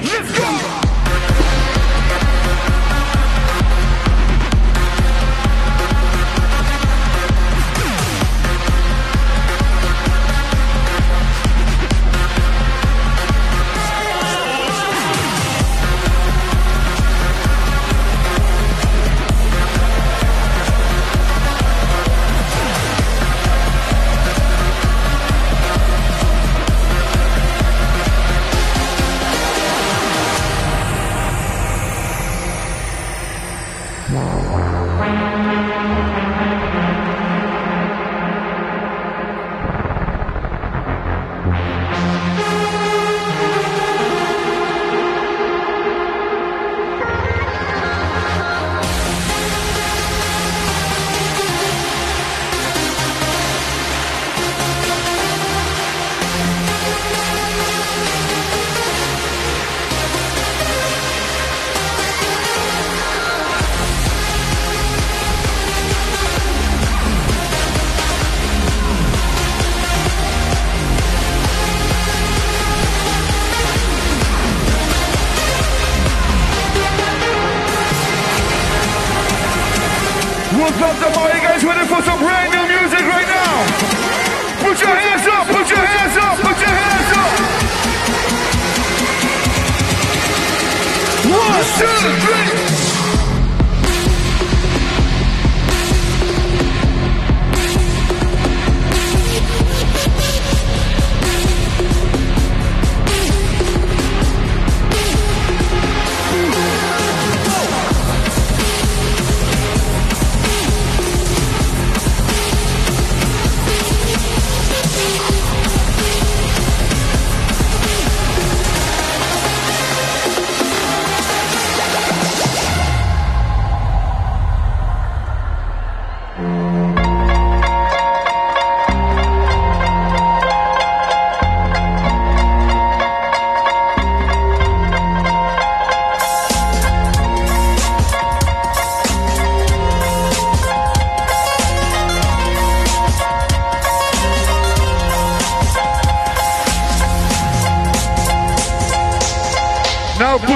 Let's go!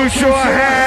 Put your hands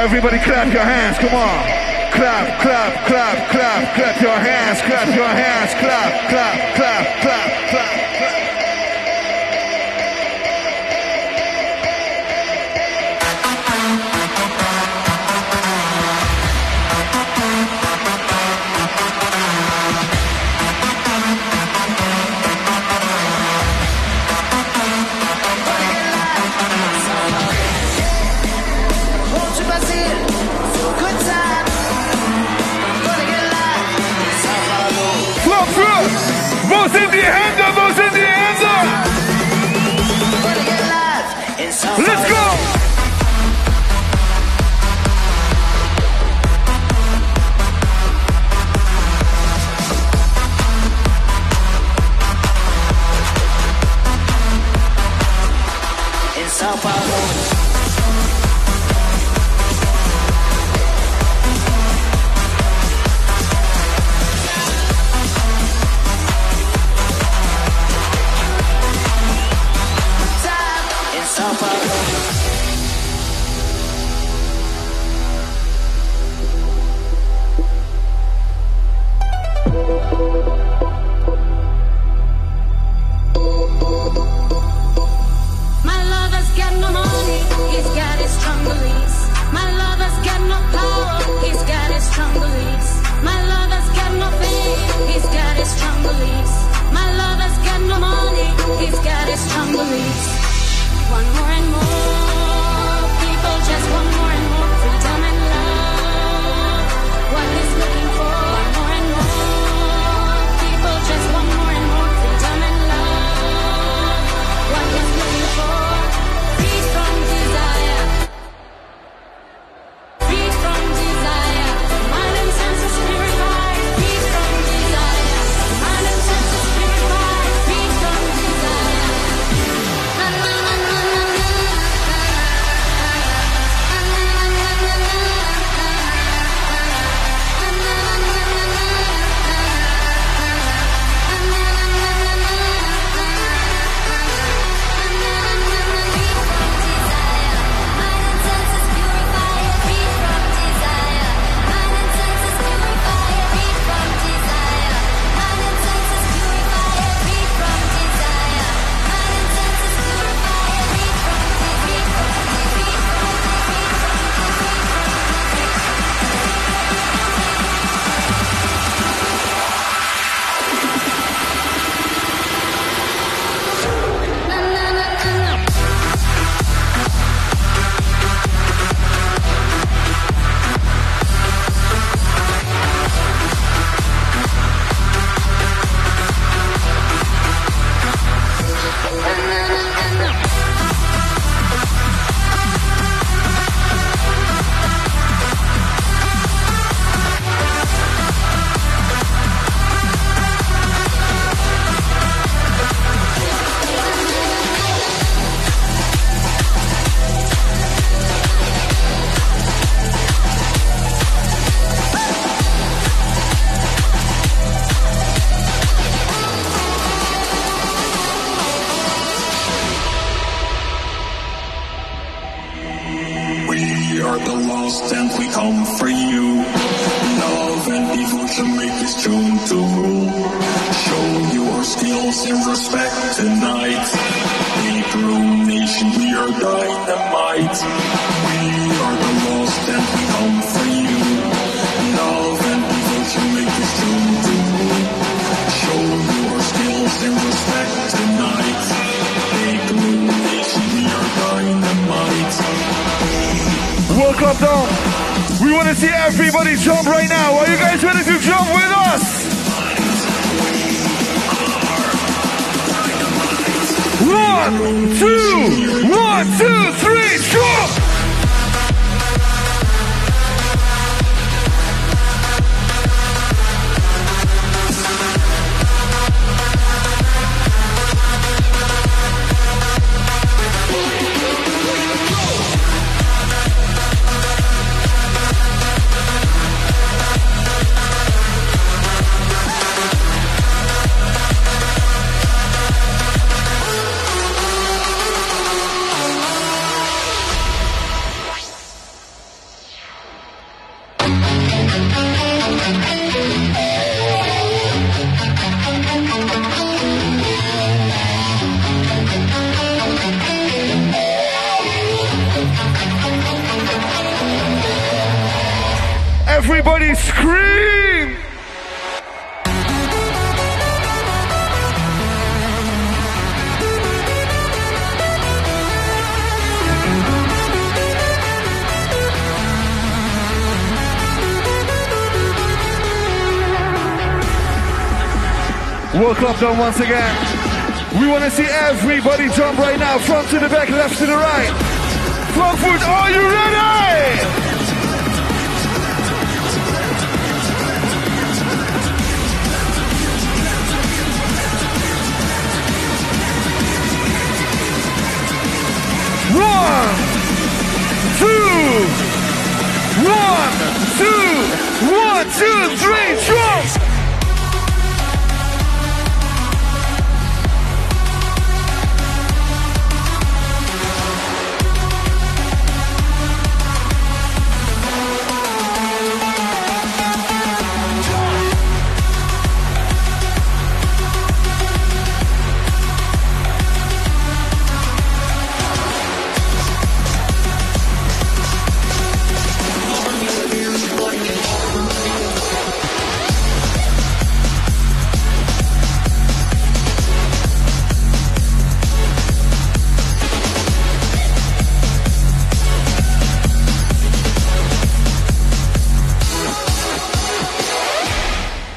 Everybody clap your hands, come on. Clap, clap, clap, clap, clap your hands, clap your hands, clap, clap, clap, clap. We want to see everybody jump right now. Are you guys ready to jump with us? One, two, one, two, three, jump! Done once again. We want to see everybody jump right now, front to the back, left to the right. Frankfurt, are you ready? One, two, one, two, one, two, three, jump!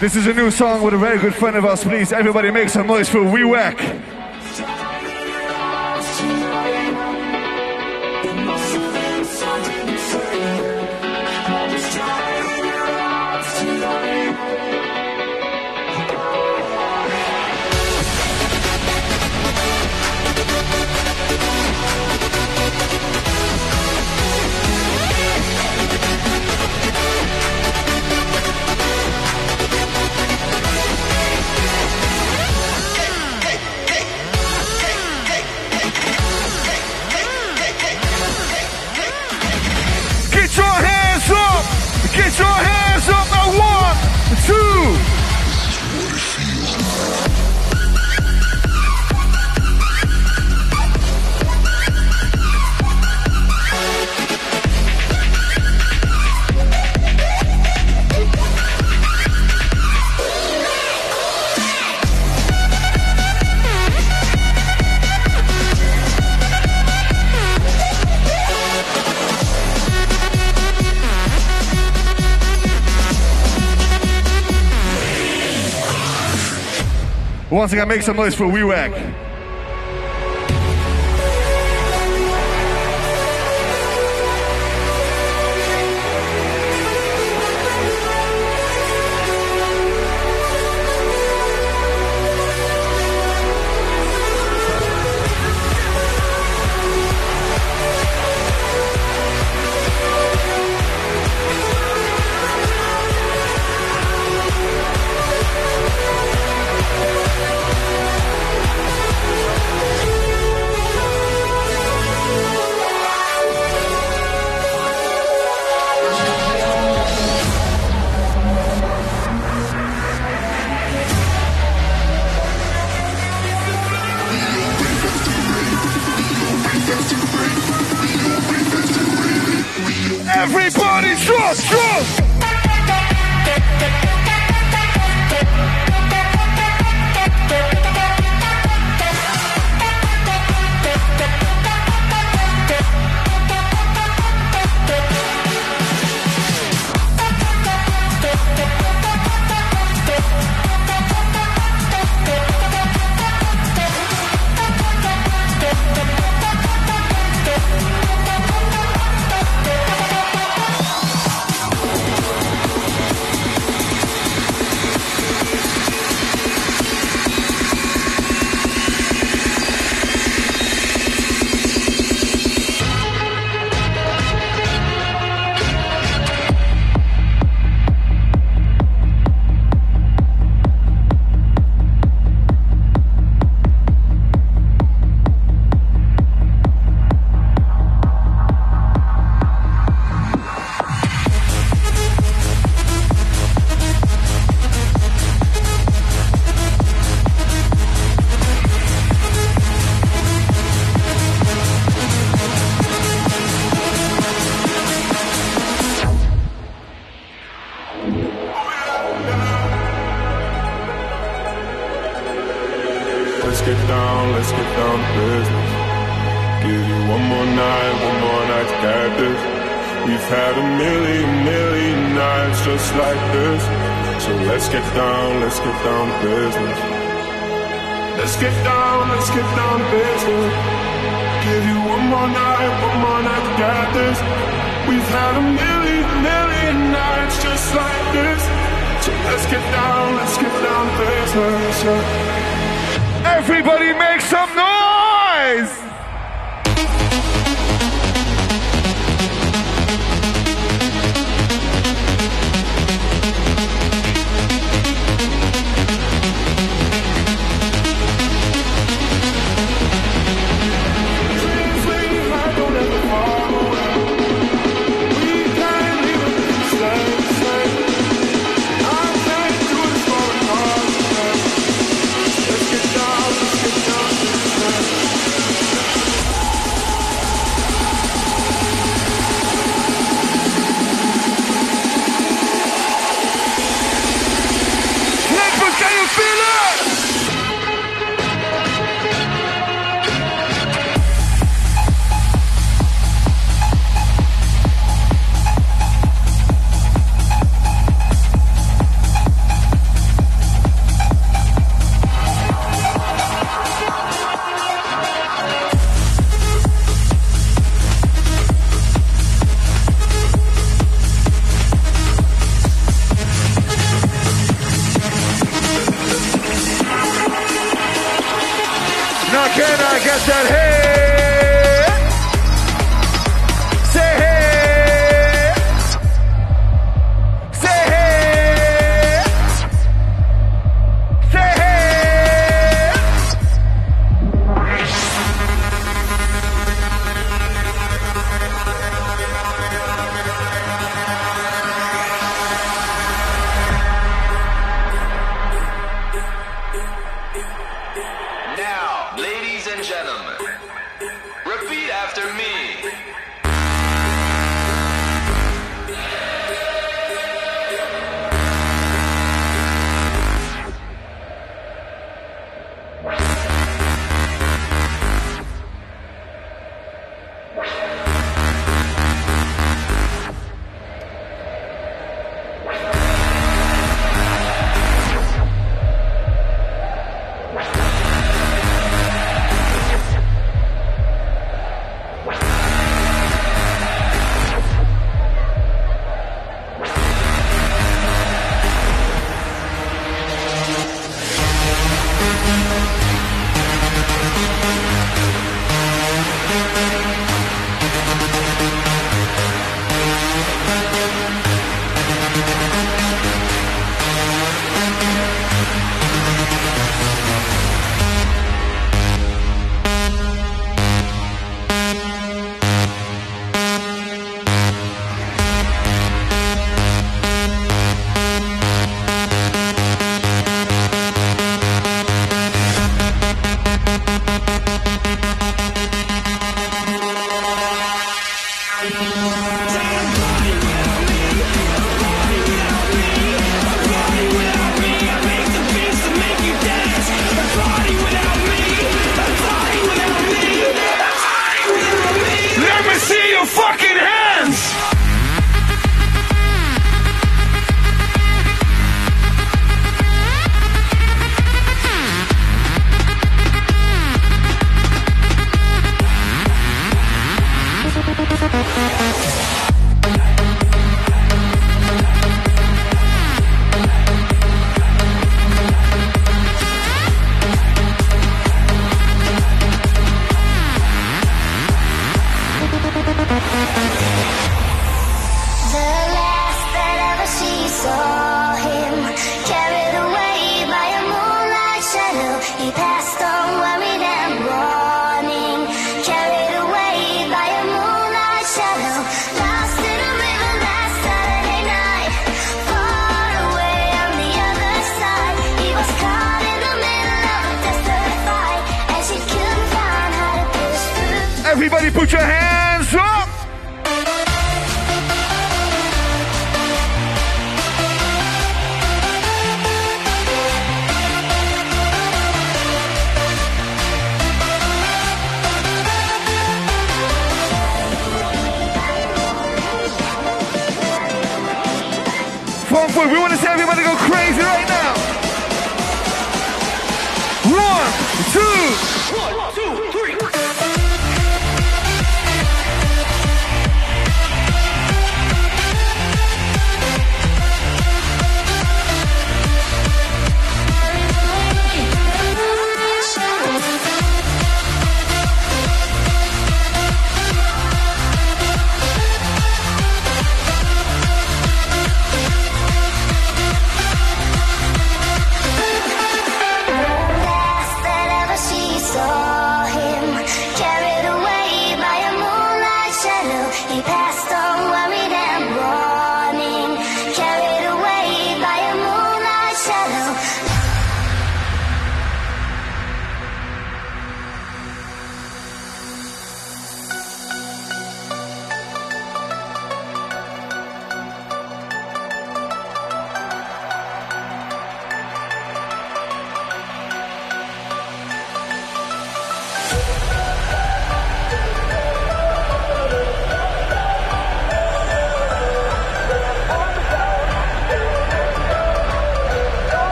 This is a new song with a very good friend of ours. Please, everybody make some noise for We Whack. Once again, make some noise for We Everybody drop, drop!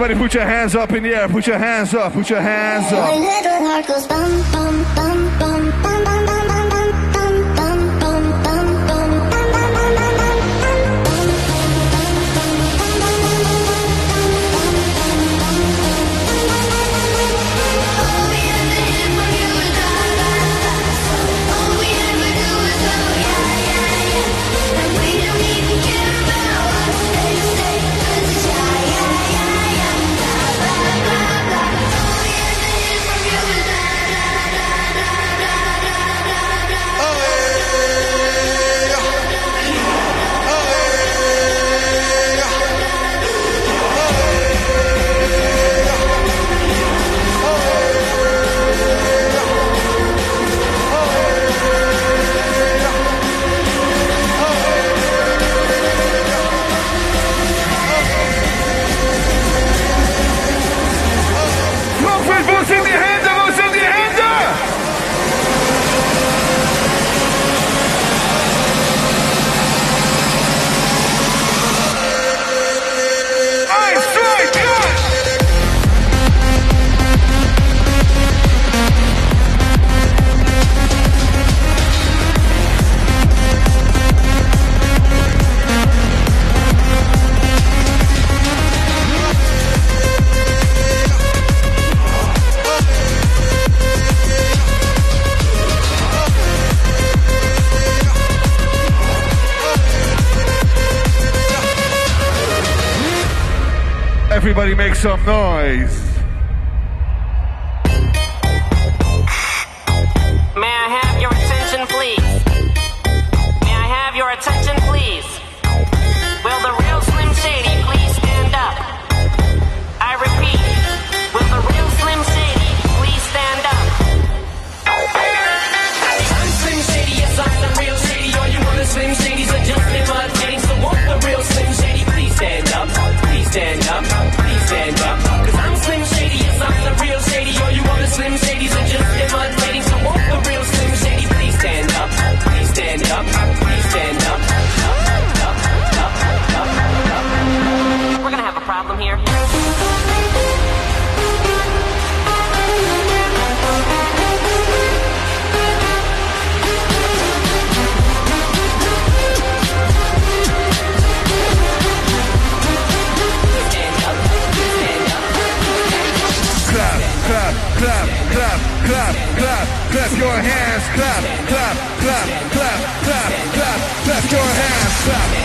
Everybody put your hands up in the air. Put your hands up. Put your hands up. Everybody make some noise. your hands, clap, clap, clap, clap, clap, clap, clap your hands, clap.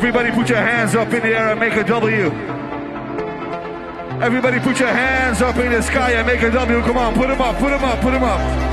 Everybody put your hands up in the air and make a W. Everybody put your hands up in the sky and make a W. Come on, put them up, put them up, put them up.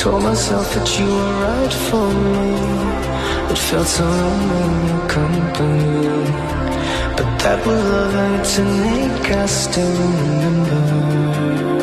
Told myself that you were right for me. It felt so wrong in your company. But that was love and innate, I still remember.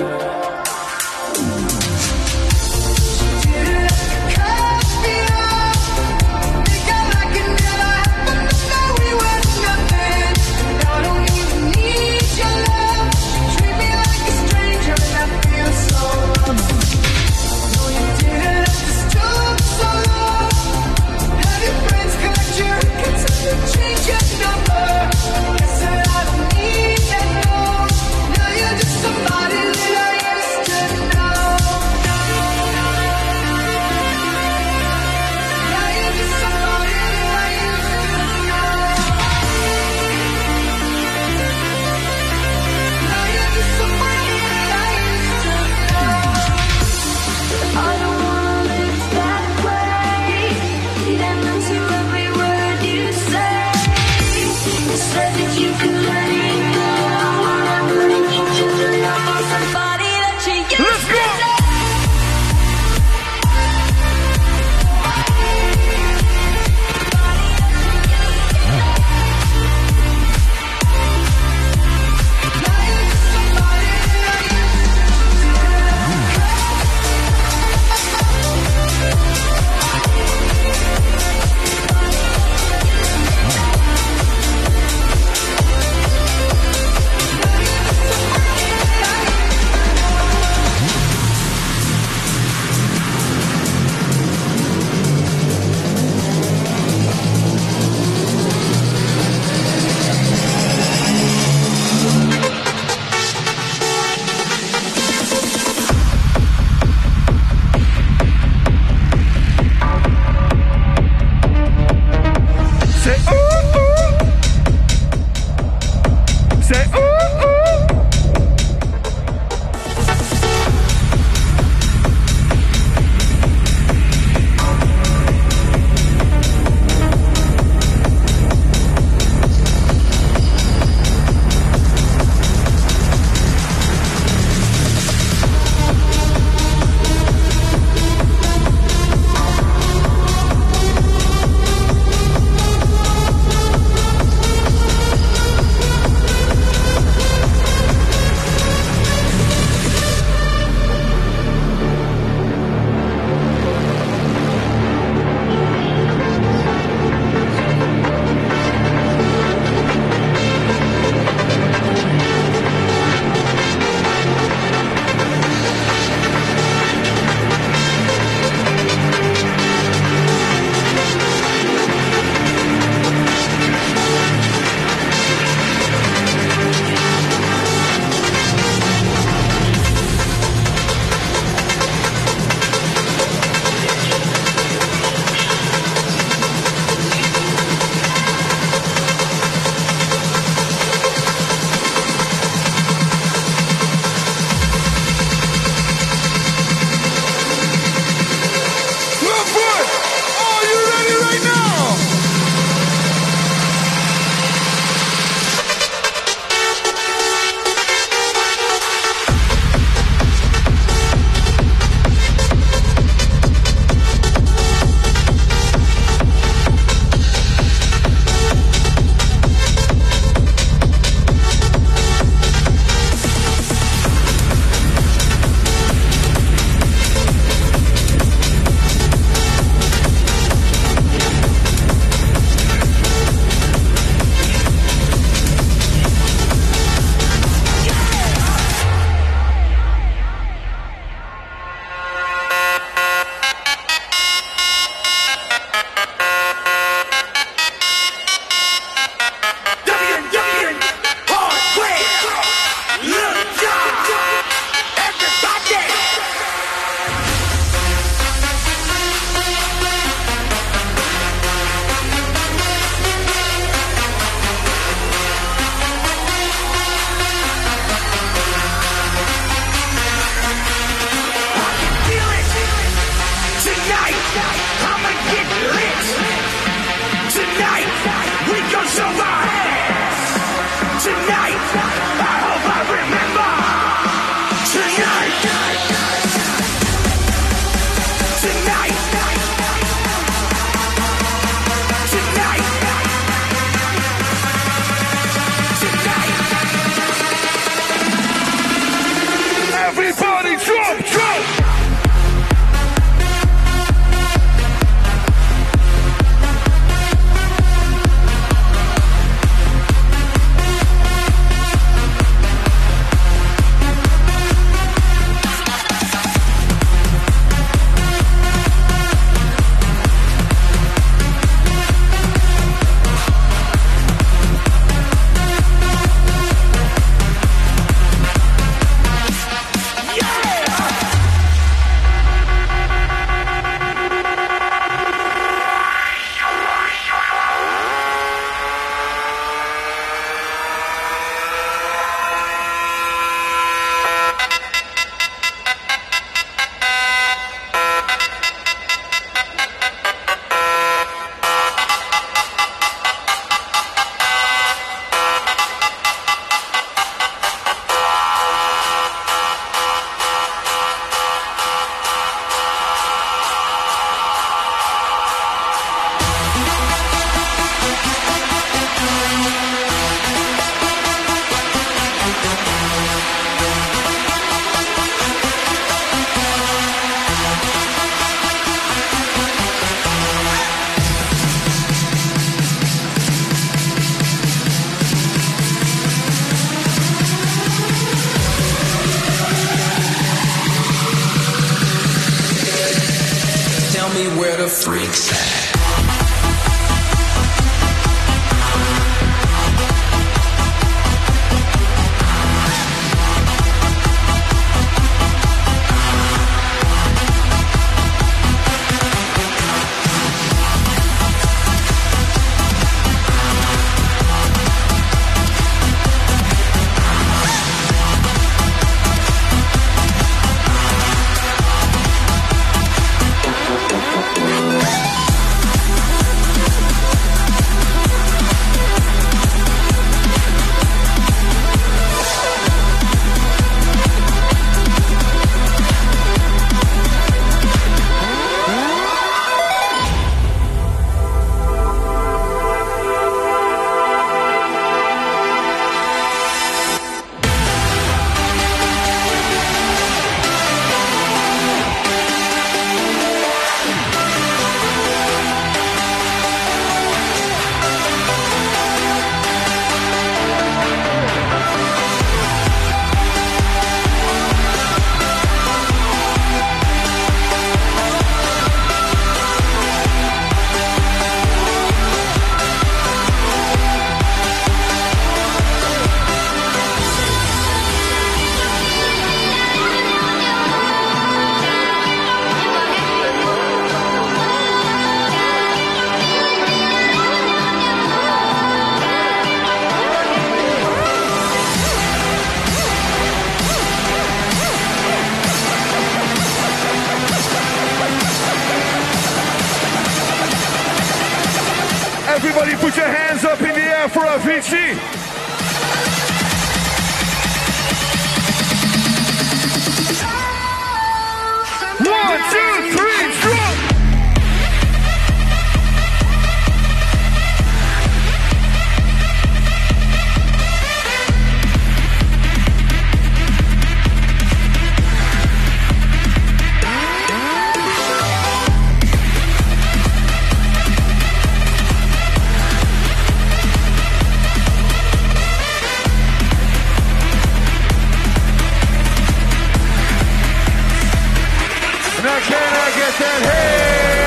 Now can I get that head?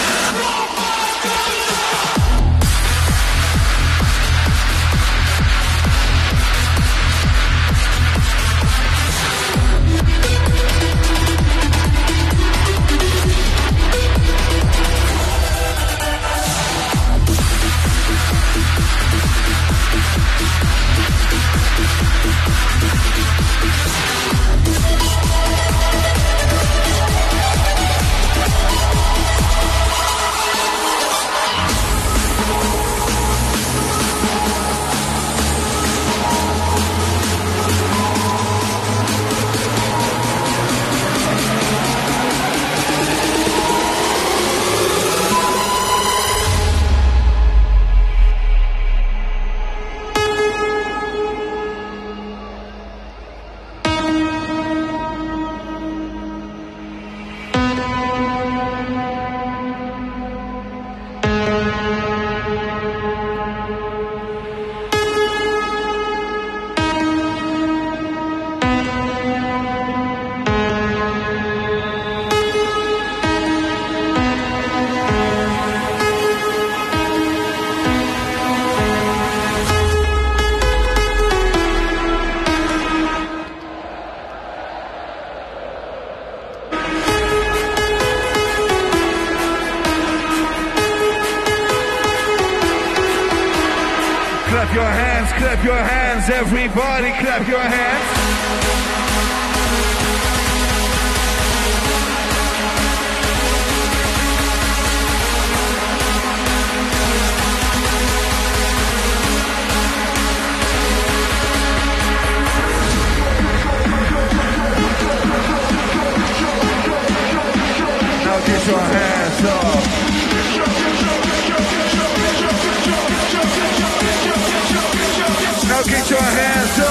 your hands up.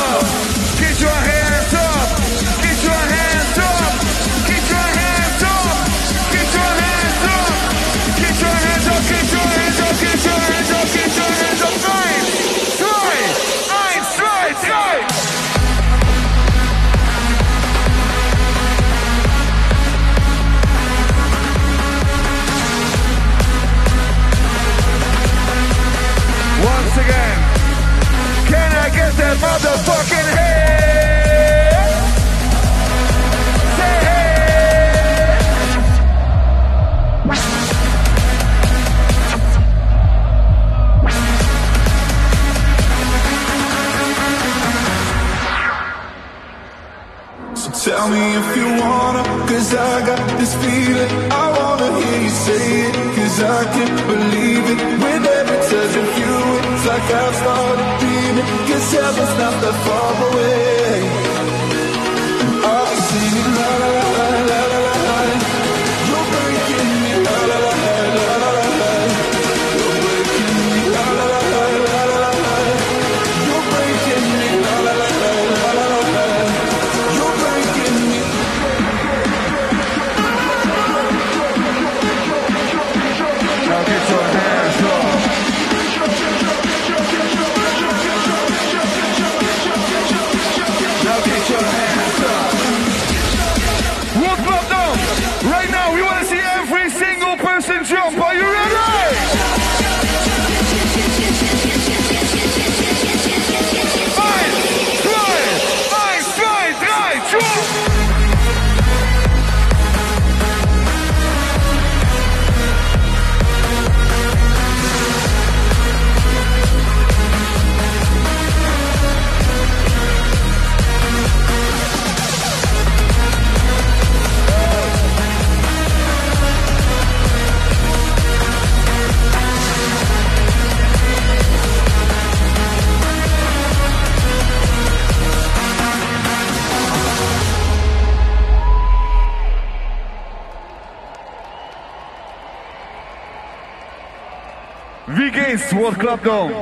against World Club Dome.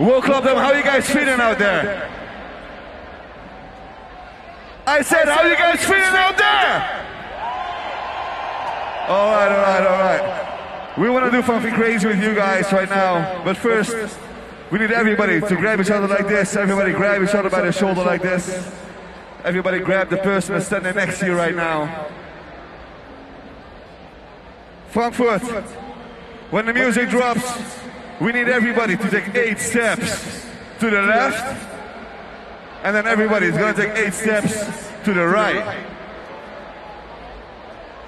World Club Dome, how you guys feeling out there? I said, how you guys feeling out there? All right, all right, all right. We want to do something crazy with you guys right now, but first, we need everybody to grab each other like this. Everybody grab each other by the shoulder like this. Everybody grab the person that's standing next to you right now. Frankfurt, when the music drops, we need everybody to take eight steps to the left, and then everybody is gonna take eight steps to the right.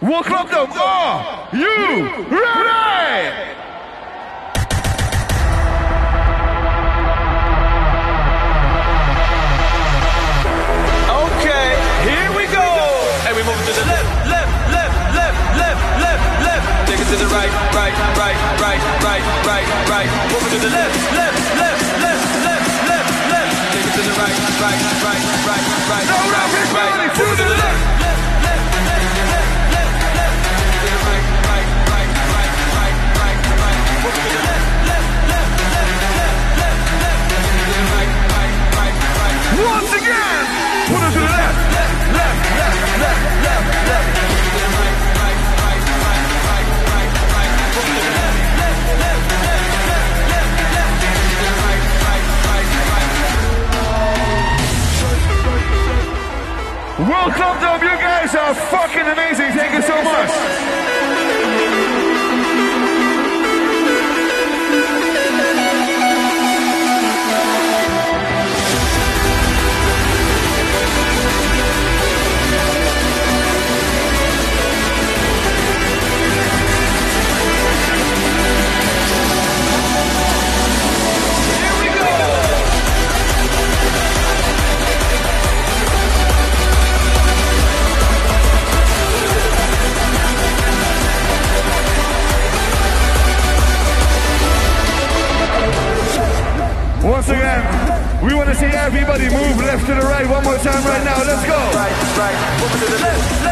Walk up. Are you ready? To the right, right, right, right, right, right, right. Move to the left, left, left, left, left, left, left. Take it to the right, right, right, right, right, No, right, right. to the left, left, left, left, left, left, left. Right, right, right, right, right, right, right. Move to the left, left, left, left, left, left, left. To the right, right, right, right. Once again, put it to the left, left, left, left, left, left, left. Welcome them, you guys are fucking amazing. Thank you so much. Everybody move left to the right one more time right now. Let's go. Right, right. To the left, left,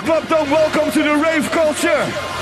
Club Dome, welcome to the rave culture.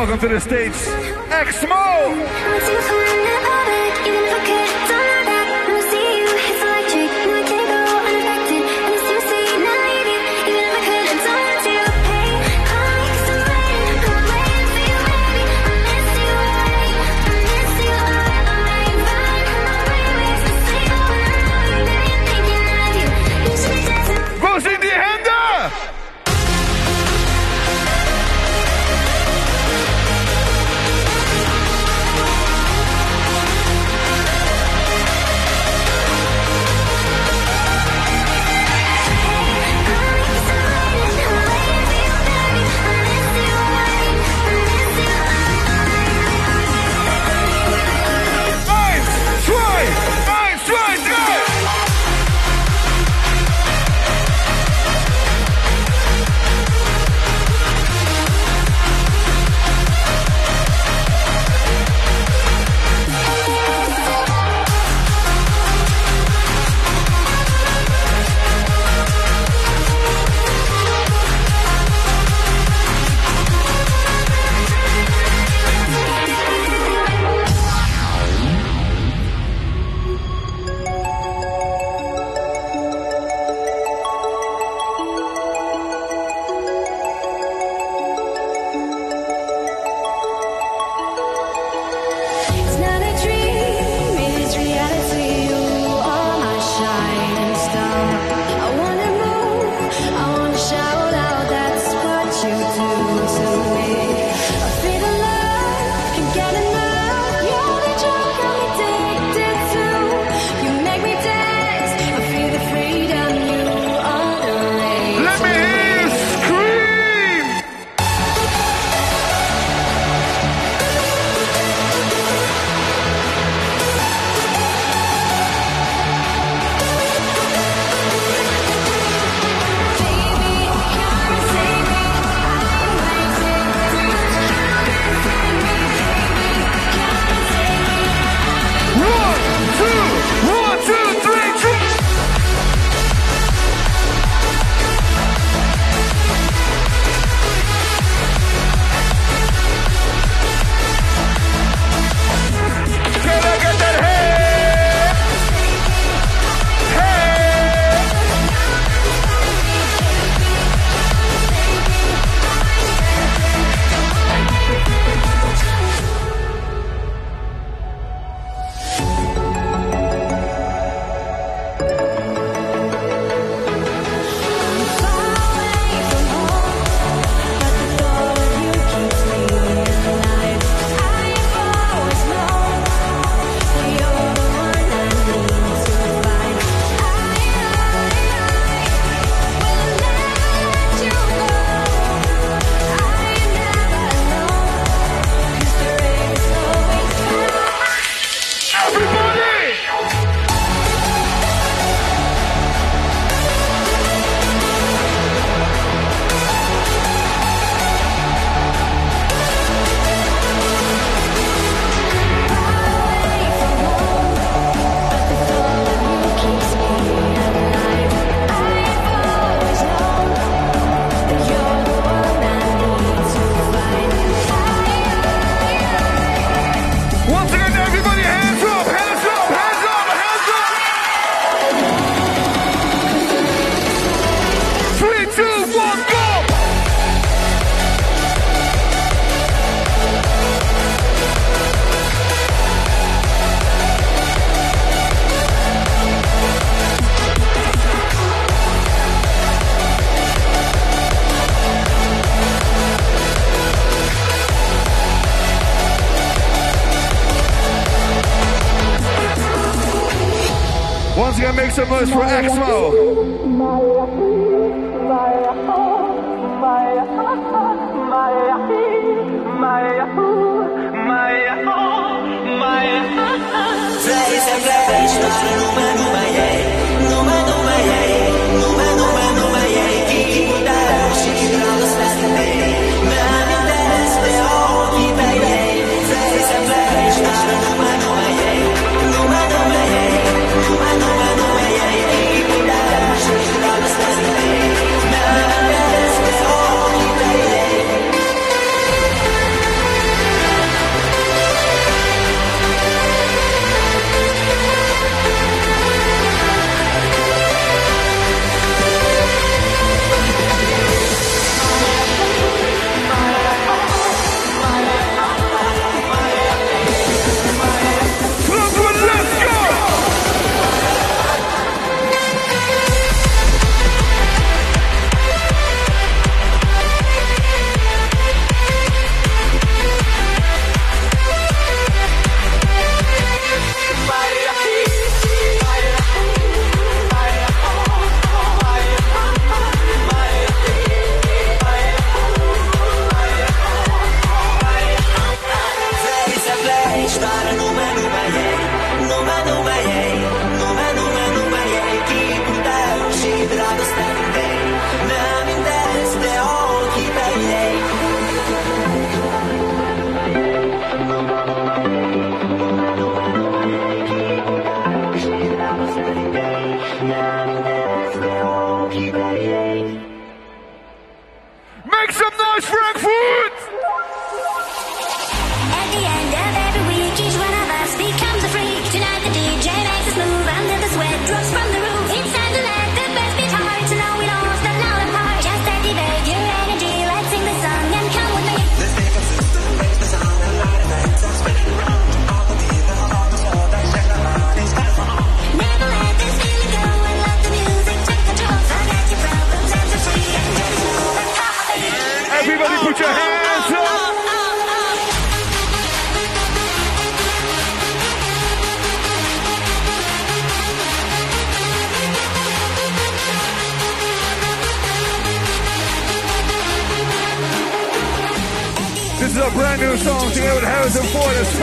Welcome to the stage, Exmo. goes for Expo.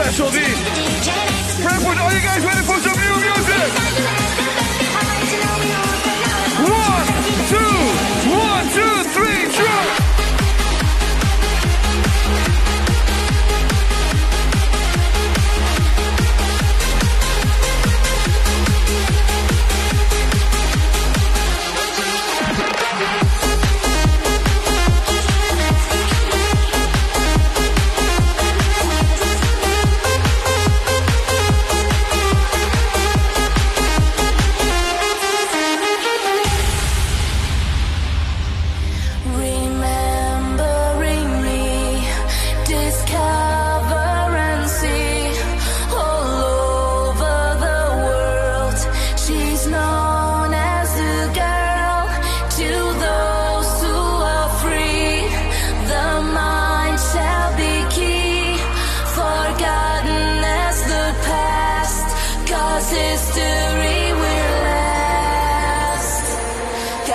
specialty. Frankfurt, are you guys ready for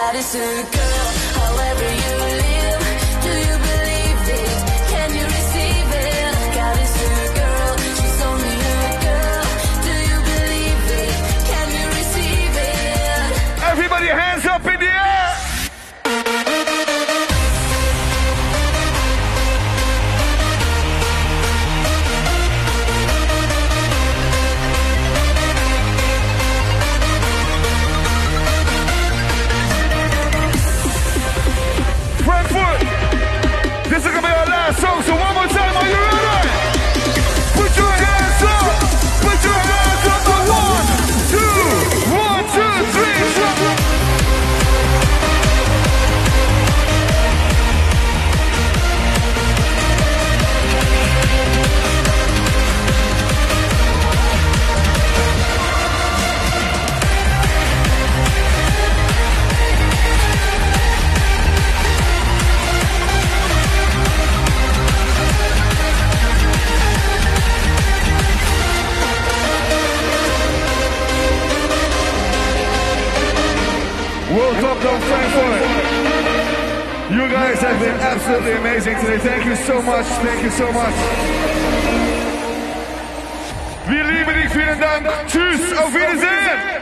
That is a girl, however you Guys have been absolutely amazing today. Thank you so much. Thank you so much. Wir lieben dich. Vielen Dank. Tschüss. Auf Wiedersehen.